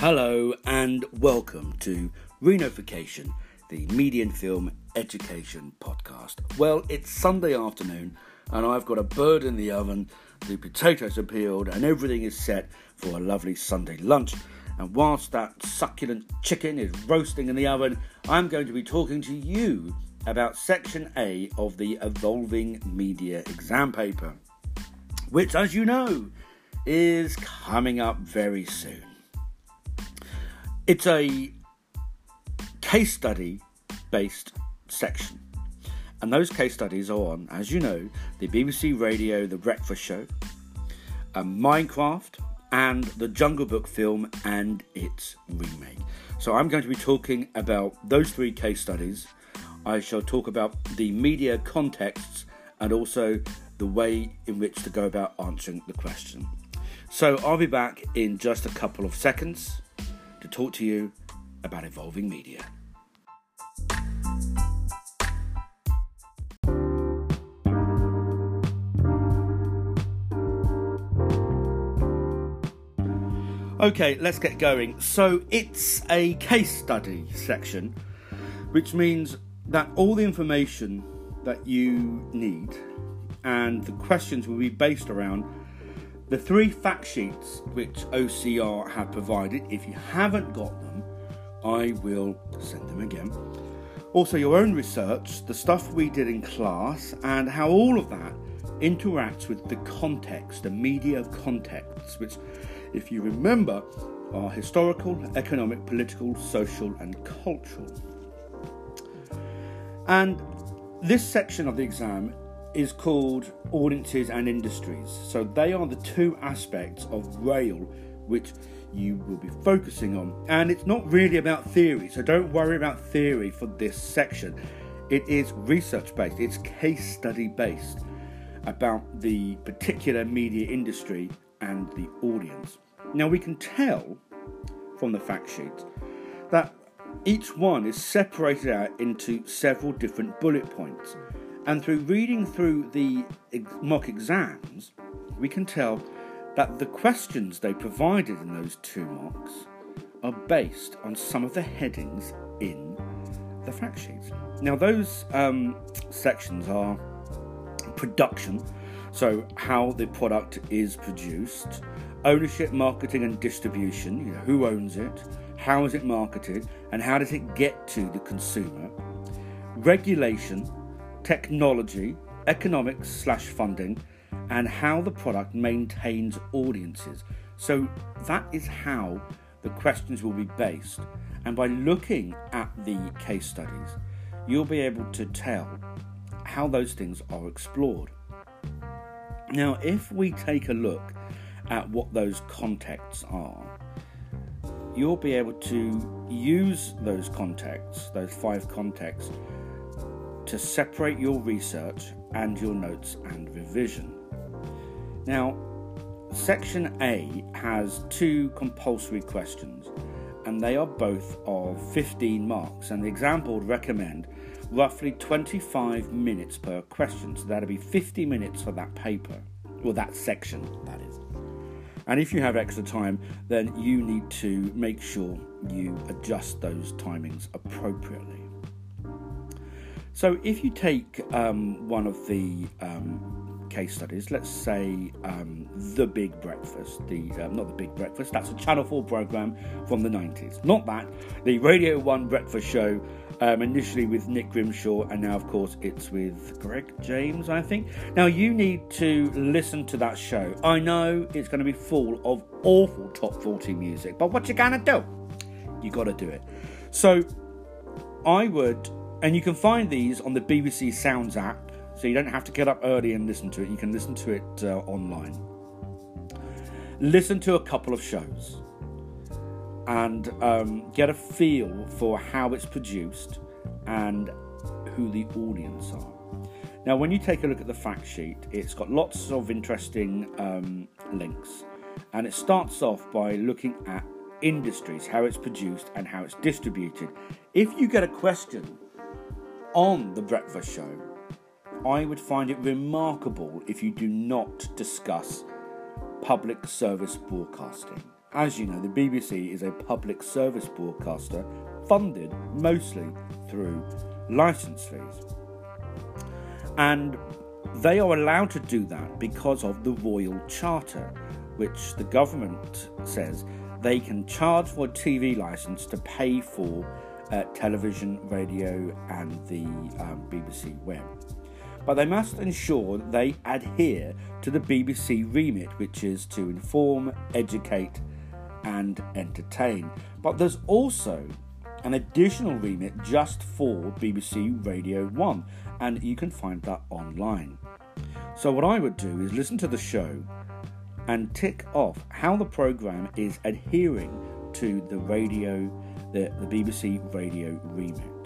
Hello and welcome to Renofication, the Media and Film Education Podcast. Well, it's Sunday afternoon and I've got a bird in the oven, the potatoes are peeled, and everything is set for a lovely Sunday lunch. And whilst that succulent chicken is roasting in the oven, I'm going to be talking to you about Section A of the Evolving Media exam paper, which, as you know, is coming up very soon. It's a case study based section. And those case studies are on, as you know, the BBC Radio The Breakfast Show, um, Minecraft, and the Jungle Book film and its remake. So I'm going to be talking about those three case studies. I shall talk about the media contexts and also the way in which to go about answering the question. So I'll be back in just a couple of seconds to talk to you about evolving media. Okay, let's get going. So, it's a case study section, which means that all the information that you need and the questions will be based around the three fact sheets which OCR have provided, if you haven't got them, I will send them again. Also, your own research, the stuff we did in class, and how all of that interacts with the context, the media contexts, which, if you remember, are historical, economic, political, social, and cultural. And this section of the exam is called audiences and industries. So they are the two aspects of rail which you will be focusing on. And it's not really about theory, so don't worry about theory for this section. It is research based, it's case study based about the particular media industry and the audience. Now we can tell from the fact sheet that each one is separated out into several different bullet points. And through reading through the mock exams, we can tell that the questions they provided in those two mocks are based on some of the headings in the fact sheets. Now, those um, sections are production, so how the product is produced, ownership, marketing, and distribution, you know, who owns it, how is it marketed, and how does it get to the consumer, regulation, technology, economics slash funding, and how the product maintains audiences. So that is how the questions will be based. And by looking at the case studies, you'll be able to tell how those things are explored. Now, if we take a look at what those contexts are, you'll be able to use those contexts, those five contexts, to separate your research and your notes and revision. Now, section A has two compulsory questions, and they are both of 15 marks, and the exam board recommend roughly 25 minutes per question, so that'll be 50 minutes for that paper, or that section, that is. And if you have extra time, then you need to make sure you adjust those timings appropriately. So, if you take um, one of the um, case studies, let's say um, The Big Breakfast, the uh, not The Big Breakfast, that's a Channel 4 program from the 90s. Not that, the Radio 1 breakfast show, um, initially with Nick Grimshaw, and now, of course, it's with Greg James, I think. Now, you need to listen to that show. I know it's going to be full of awful top 40 music, but what you gonna do? You got to do it. So, I would and you can find these on the BBC Sounds app, so you don't have to get up early and listen to it. You can listen to it uh, online. Listen to a couple of shows and um, get a feel for how it's produced and who the audience are. Now, when you take a look at the fact sheet, it's got lots of interesting um, links, and it starts off by looking at industries, how it's produced, and how it's distributed. If you get a question on The Breakfast Show, I would find it remarkable if you do not discuss public service broadcasting. as you know, the BBC is a public service broadcaster funded mostly through license fees. And they are allowed to do that because of the Royal Charter, which the government says they can charge for a TV license to pay for television, radio, and the um, BBC web. But they must ensure that they adhere to the BBC remit, which is to inform, educate, and entertain. But there's also an additional remit just for BBC Radio 1, and you can find that online. So, what I would do is listen to the show and tick off how the programme is adhering to the radio, the, the BBC radio remit.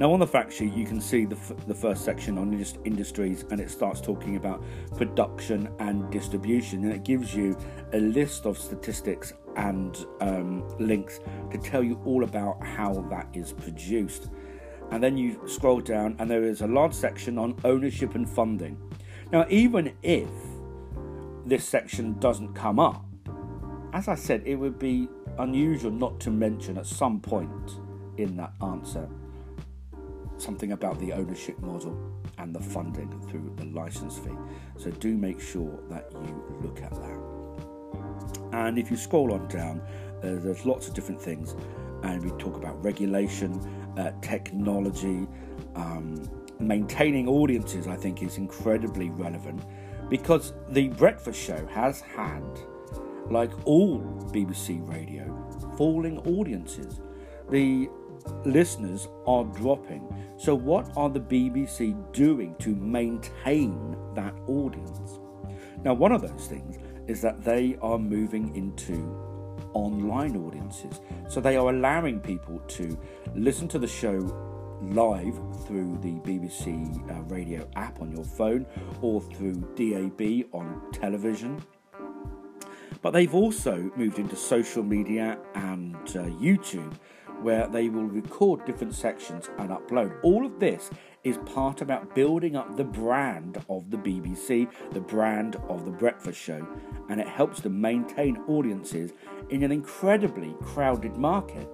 Now, on the fact sheet, you can see the, f- the first section on just industries, and it starts talking about production and distribution, and it gives you a list of statistics and um, links to tell you all about how that is produced. And then you scroll down, and there is a large section on ownership and funding. Now, even if this section doesn't come up, as I said, it would be unusual not to mention at some point in that answer something about the ownership model and the funding through the license fee. So do make sure that you look at that. And if you scroll on down, uh, there's lots of different things, and we talk about regulation, uh, technology, um, maintaining audiences. I think is incredibly relevant because the breakfast show has had, like all BBC radio, falling audiences. The listeners are dropping. So, what are the BBC doing to maintain that audience? Now, one of those things is that they are moving into online audiences. So, they are allowing people to listen to the show live through the BBC uh, radio app on your phone or through DAB on television. But they've also moved into social media and uh, YouTube where they will record different sections and upload. All of this is part about building up the brand of the BBC, the brand of the breakfast show, and it helps to maintain audiences in an incredibly crowded market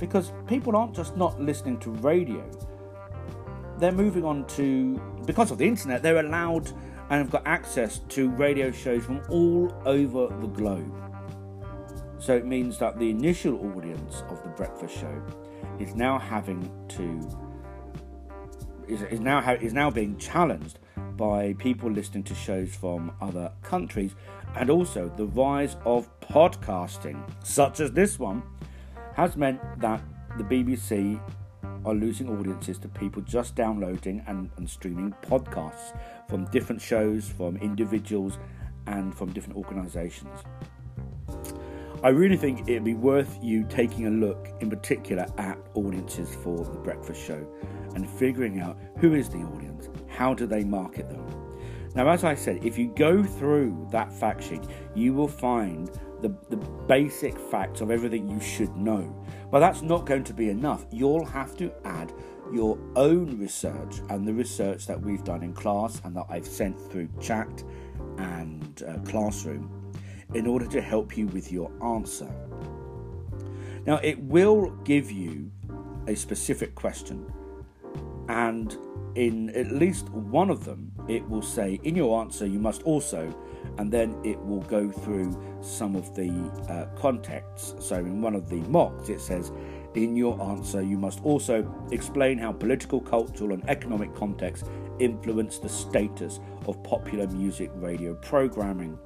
because people aren't just not listening to radio. They're moving on to because of the internet, they're allowed and have got access to radio shows from all over the globe. So it means that the initial audience of the breakfast show is now having to is, is now ha- is now being challenged by people listening to shows from other countries and also the rise of podcasting such as this one has meant that the BBC are losing audiences to people just downloading and, and streaming podcasts from different shows from individuals and from different organizations I really think it'd be worth you taking a look in particular at audiences for the breakfast show and figuring out who is the audience, how do they market them. Now, as I said, if you go through that fact sheet, you will find the, the basic facts of everything you should know. But that's not going to be enough. You'll have to add your own research and the research that we've done in class and that I've sent through chat and uh, classroom in order to help you with your answer. Now, it will give you a specific question, and in at least one of them, it will say, in your answer, you must also, and then it will go through some of the uh, contexts. So, in one of the mocks, it says, in your answer, you must also explain how political, cultural, and economic context influence the status of popular music radio programming.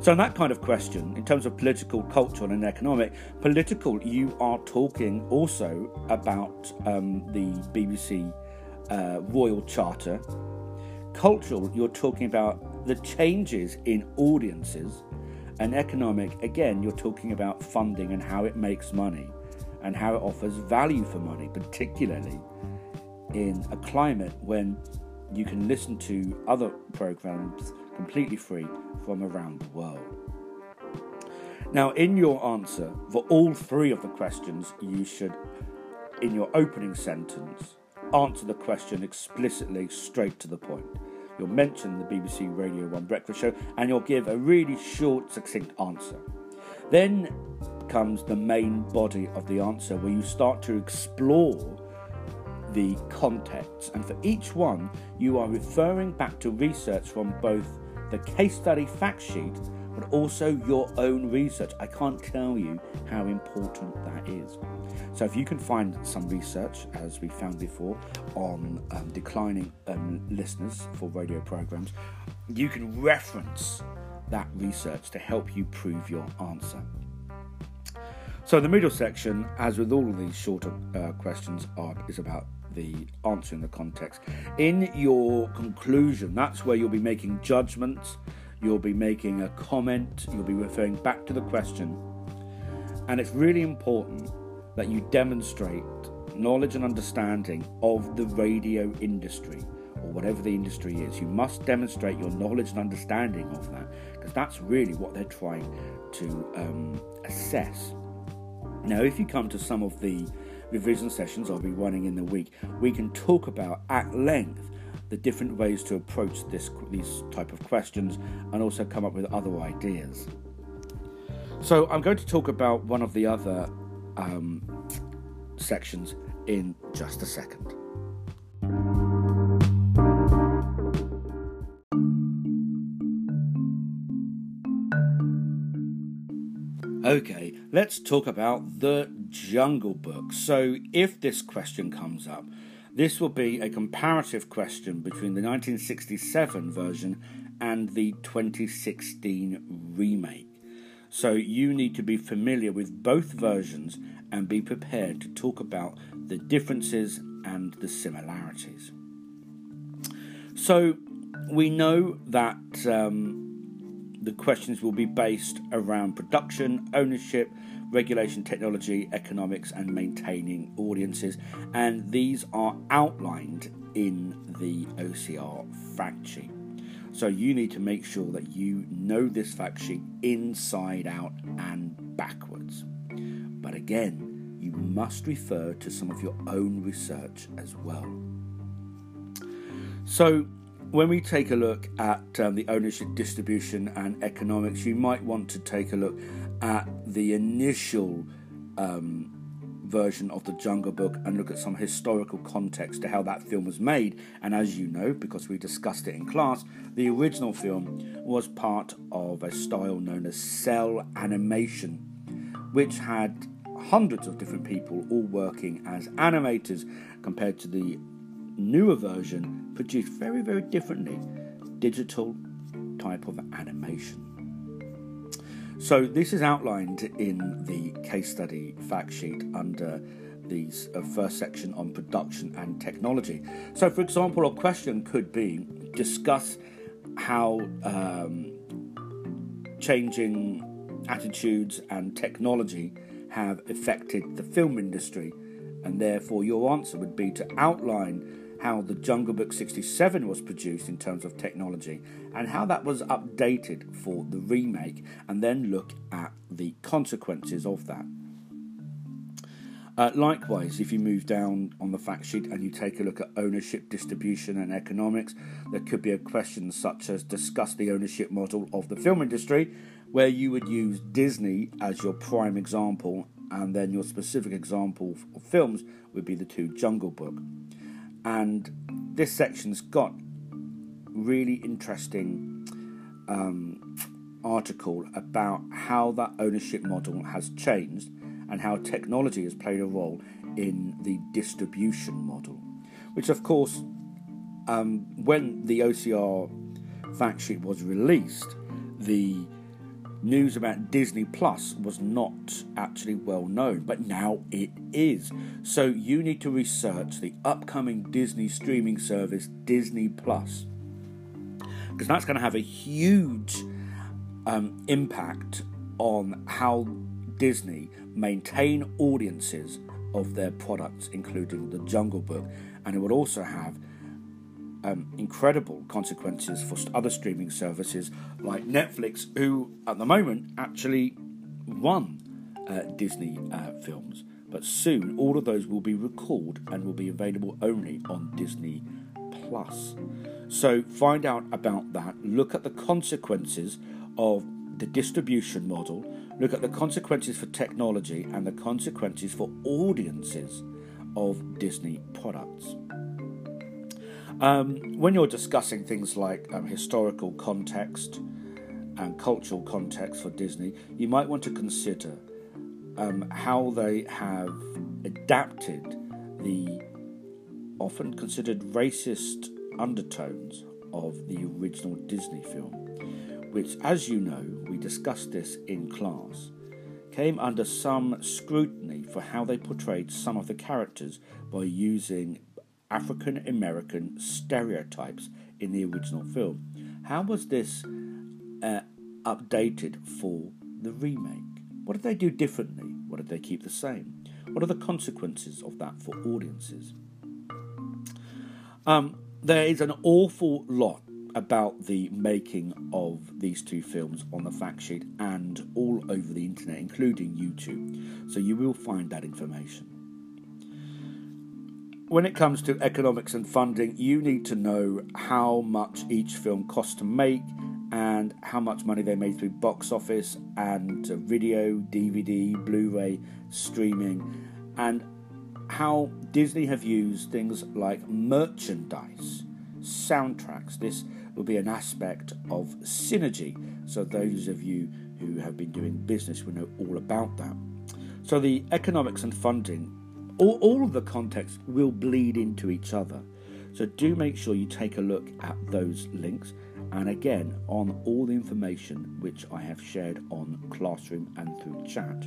So, in that kind of question, in terms of political, cultural, and economic, political, you are talking also about um, the BBC uh, Royal Charter. Cultural, you're talking about the changes in audiences. And economic, again, you're talking about funding and how it makes money and how it offers value for money, particularly in a climate when you can listen to other programs completely free from around the world. Now, in your answer for all three of the questions, you should, in your opening sentence, answer the question explicitly straight to the point. You'll mention the BBC Radio 1 breakfast show and you'll give a really short, succinct answer. Then comes the main body of the answer where you start to explore the context. And for each one, you are referring back to research from both the case study fact sheet but also your own research. I can't tell you how important that is. So, if you can find some research, as we found before, on um, declining um, listeners for radio programs, you can reference that research to help you prove your answer. So, the middle section, as with all of these shorter uh, questions, are, is about the answer in the context. In your conclusion, that's where you'll be making judgments, you'll be making a comment, you'll be referring back to the question. And it's really important that you demonstrate knowledge and understanding of the radio industry or whatever the industry is. You must demonstrate your knowledge and understanding of that because that's really what they're trying to um, assess. Now, if you come to some of the revision sessions I'll be running in the week, we can talk about at length the different ways to approach this, these type of questions and also come up with other ideas. So I'm going to talk about one of the other um, sections in just a second. Okay, let's talk about the Jungle Book. So, if this question comes up, this will be a comparative question between the 1967 version and the 2016 remake. So you need to be familiar with both versions and be prepared to talk about the differences and the similarities. So we know that um, the questions will be based around production, ownership, regulation, technology, economics, and maintaining audiences. And these are outlined in the OCR fact sheet. So you need to make sure that you know this fact sheet inside out and backwards. But again, you must refer to some of your own research as well. So, when we take a look at um, the ownership distribution and economics, you might want to take a look at the initial um, version of the Jungle Book and look at some historical context to how that film was made. And as you know, because we discussed it in class, the original film was part of a style known as cel animation, which had hundreds of different people all working as animators compared to the newer version produced very, very differently digital type of animation. So this is outlined in the case study fact sheet under the uh, first section on production and technology. So, for example, a question could be discuss how um, changing attitudes and technology have affected the film industry, and therefore your answer would be to outline how the Jungle Book 67 was produced in terms of technology and how that was updated for the remake, and then look at the consequences of that. Uh, likewise, if you move down on the fact sheet and you take a look at ownership, distribution, and economics, there could be a question such as discuss the ownership model of the film industry, where you would use Disney as your prime example, and then your specific example of films would be the two Jungle Book and this section's got really interesting um, article about how that ownership model has changed and how technology has played a role in the distribution model, which of course, um, when the OCR fact sheet was released, the news about Disney Plus was not actually well known, but now it is. So you need to research the upcoming Disney streaming service, Disney Plus, because that's going to have a huge um, impact on how Disney maintain audiences of their products, including the Jungle Book, and it would also have um, incredible consequences for other streaming services like Netflix, who at the moment actually run uh, Disney uh, films. But soon, all of those will be recalled and will be available only on Disney Plus. So find out about that. Look at the consequences of the distribution model. Look at the consequences for technology and the consequences for audiences of Disney products. Um, when you're discussing things like um, historical context and cultural context for Disney, you might want to consider um, how they have adapted the often considered racist undertones of the original Disney film, which, as you know, we discussed this in class, came under some scrutiny for how they portrayed some of the characters by using African American stereotypes in the original film. How was this uh, updated for the remake? What did they do differently? What did they keep the same? What are the consequences of that for audiences? Um, there is an awful lot about the making of these two films on the fact sheet and all over the internet, including YouTube. So you will find that information. When it comes to economics and funding, you need to know how much each film costs to make and how much money they made through box office and video, DVD, Blu ray, streaming, and how Disney have used things like merchandise, soundtracks. This will be an aspect of synergy. So, those of you who have been doing business will know all about that. So, the economics and funding all, all of the context will bleed into each other. So do make sure you take a look at those links and again on all the information which I have shared on Classroom and through chat.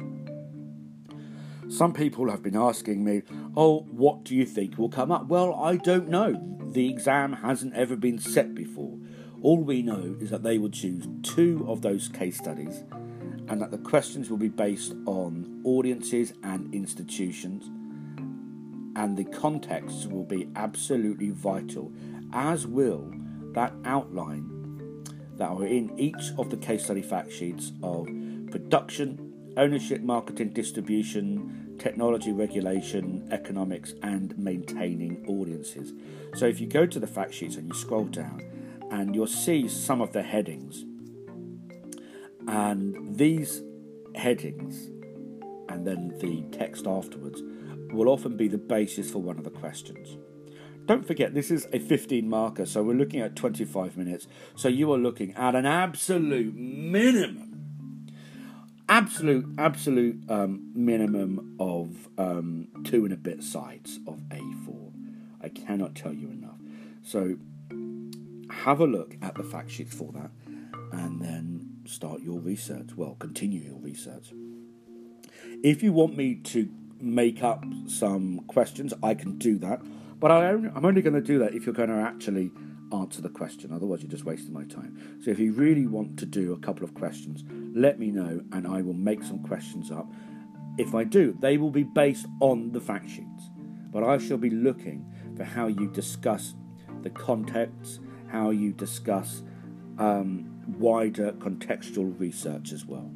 Some people have been asking me, Oh, what do you think will come up? Well, I don't know. The exam hasn't ever been set before. All we know is that they will choose two of those case studies and that the questions will be based on audiences and institutions and the context will be absolutely vital, as will that outline that are in each of the case study fact sheets of production, ownership, marketing, distribution, technology regulation, economics, and maintaining audiences. So if you go to the fact sheets and you scroll down, and you'll see some of the headings, and these headings, and then the text afterwards will often be the basis for one of the questions. Don't forget, this is a 15 marker, so we're looking at 25 minutes. So you are looking at an absolute minimum, absolute, absolute um, minimum of um, two and a bit sides of A4. I cannot tell you enough. So have a look at the fact sheets for that and then start your research. Well, continue your research. If you want me to make up some questions, I can do that. But I, am only going to do that if you're going to actually answer the question. Otherwise, you're just wasting my time. So if you really want to do a couple of questions, let me know and I will make some questions up. If I do, they will be based on the fact sheets. But I shall be looking for how you discuss the context, how you discuss um, wider contextual research as well.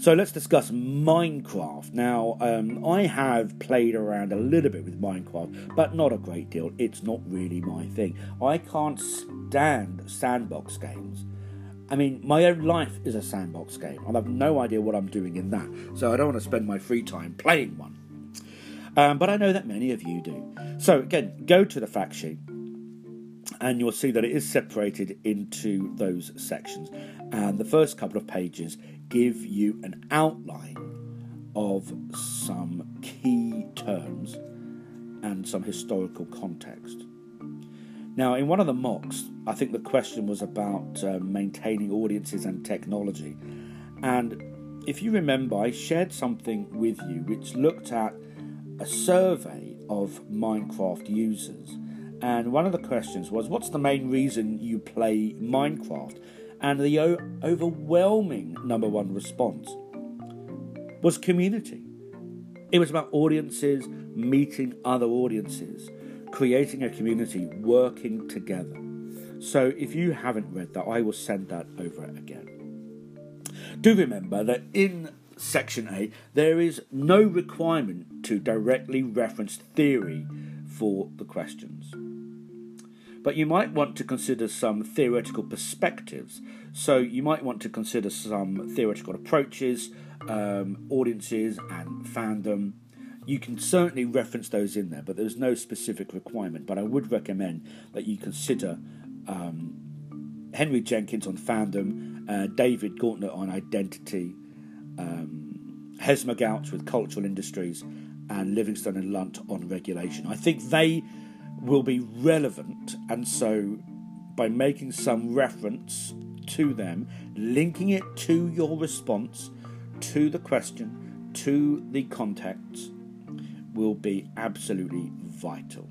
So let's discuss Minecraft. Now, um, I have played around a little bit with Minecraft, but not a great deal. It's not really my thing. I can't stand sandbox games. I mean, my own life is a sandbox game. I have no idea what I'm doing in that, so I don't want to spend my free time playing one. Um, but I know that many of you do. So, again, go to the fact sheet and you'll see that it is separated into those sections. And the first couple of pages give you an outline of some key terms and some historical context. Now, in one of the mocks, I think the question was about uh, maintaining audiences and technology. And if you remember, I shared something with you which looked at a survey of Minecraft users. And one of the questions was, What's the main reason you play Minecraft? And the o- overwhelming number one response was community. It was about audiences meeting other audiences, creating a community, working together. So if you haven't read that, I will send that over again. Do remember that in section A, there is no requirement to directly reference theory for the questions. But you might want to consider some theoretical perspectives. So you might want to consider some theoretical approaches, um, audiences, and fandom. You can certainly reference those in there, but there's no specific requirement. But I would recommend that you consider um, Henry Jenkins on fandom, uh, David Gauntlett on identity, um, Gouch with cultural industries, and Livingstone and Lunt on regulation. I think they will be relevant, and so by making some reference to them, linking it to your response, to the question, to the context, will be absolutely vital.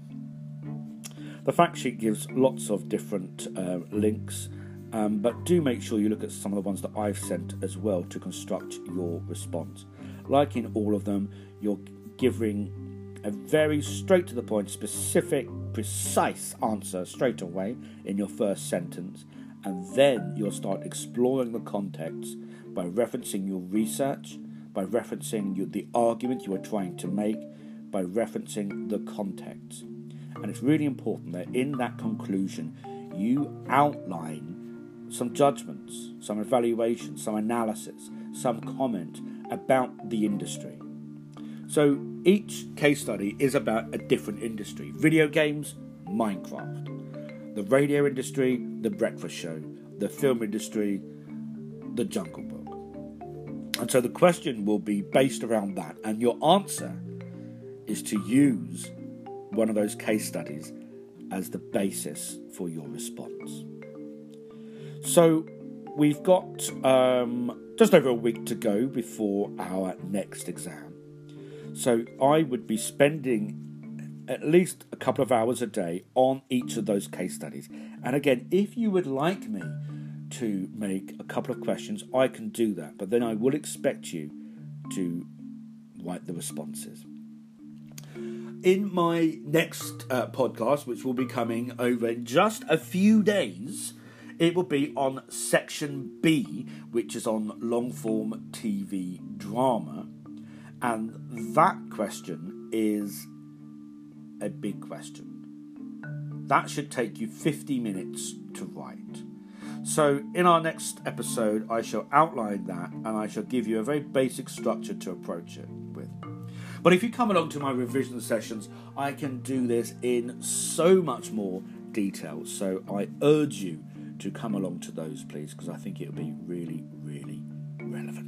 The fact sheet gives lots of different uh, links, um, but do make sure you look at some of the ones that I've sent as well to construct your response. Like in all of them, you're giving a very straight to the point, specific, precise answer straight away in your first sentence, and then you'll start exploring the context by referencing your research, by referencing your, the argument you are trying to make, by referencing the context. And it's really important that in that conclusion, you outline some judgments, some evaluations, some analysis, some comment about the industry. So each case study is about a different industry video games, Minecraft, the radio industry, The Breakfast Show, the film industry, The Jungle Book. And so the question will be based around that, and your answer is to use one of those case studies as the basis for your response. So we've got um, just over a week to go before our next exam. So I would be spending at least a couple of hours a day on each of those case studies. And again, if you would like me to make a couple of questions, I can do that. But then I will expect you to write the responses. In my next uh, podcast, which will be coming over in just a few days, it will be on section B, which is on long form TV drama. And that question is a big question. That should take you 50 minutes to write. So, in our next episode, I shall outline that and I shall give you a very basic structure to approach it with. But if you come along to my revision sessions, I can do this in so much more detail. So, I urge you to come along to those, please, because I think it'll be really, really relevant.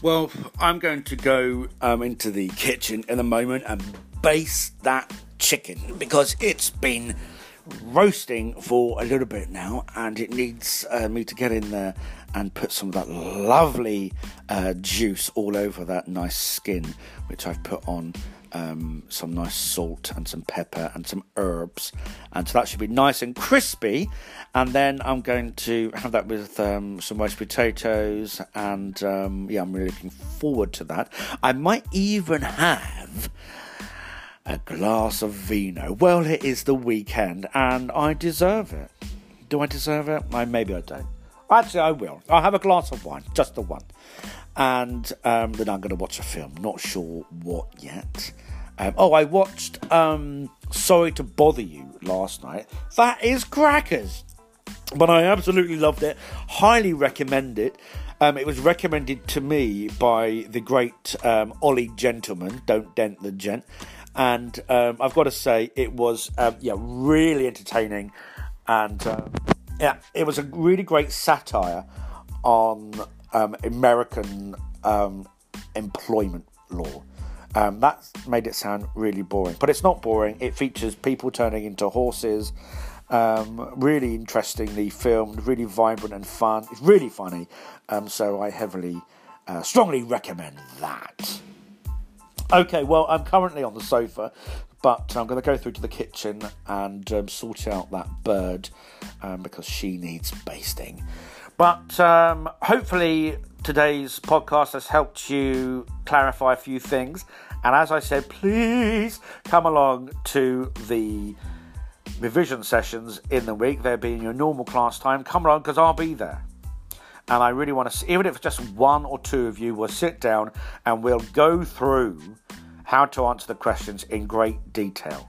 Well, I'm going to go um, into the kitchen in a moment and baste that chicken because it's been roasting for a little bit now and it needs uh, me to get in there and put some of that lovely uh, juice all over that nice skin which I've put on um, some nice salt and some pepper and some herbs, and so that should be nice and crispy. And then I'm going to have that with um, some roast potatoes, and um, yeah, I'm really looking forward to that. I might even have a glass of vino. Well, it is the weekend, and I deserve it. Do I deserve it? I, maybe I don't. Actually, I will. I'll have a glass of wine, just the one and um, then I'm going to watch a film. Not sure what yet. Um, oh, I watched um, Sorry to Bother You last night. That is crackers, but I absolutely loved it. Highly recommend it. Um, it was recommended to me by the great um, Ollie Gentleman. Don't dent the gent. And um, I've got to say, it was yeah really entertaining, and yeah, it was a really great satire on um, American um, employment law. Um, that made it sound really boring, but it's not boring. It features people turning into horses. Um, really interestingly filmed, really vibrant and fun. It's really funny, um, so I heavily, uh, strongly recommend that. Okay, well, I'm currently on the sofa, but I'm going to go through to the kitchen and um, sort out that bird um, because she needs basting. But um, hopefully, today's podcast has helped you clarify a few things. And as I said, please come along to the revision sessions in the week. They'll be your normal class time. Come along because I'll be there. And I really want to, see even if just one or two of you will sit down and we'll go through how to answer the questions in great detail.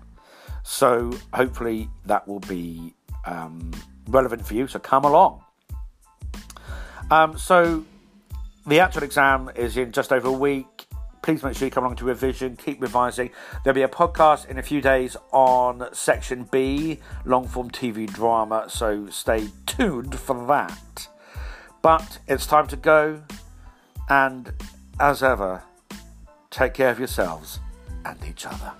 So hopefully that will be um, relevant for you. So come along. Um, so the actual exam is in just over a week. Please make sure you come along to revision, keep revising. There'll be a podcast in a few days on section B, long form TV drama, so stay tuned for that. But it's time to go, and as ever, take care of yourselves and each other.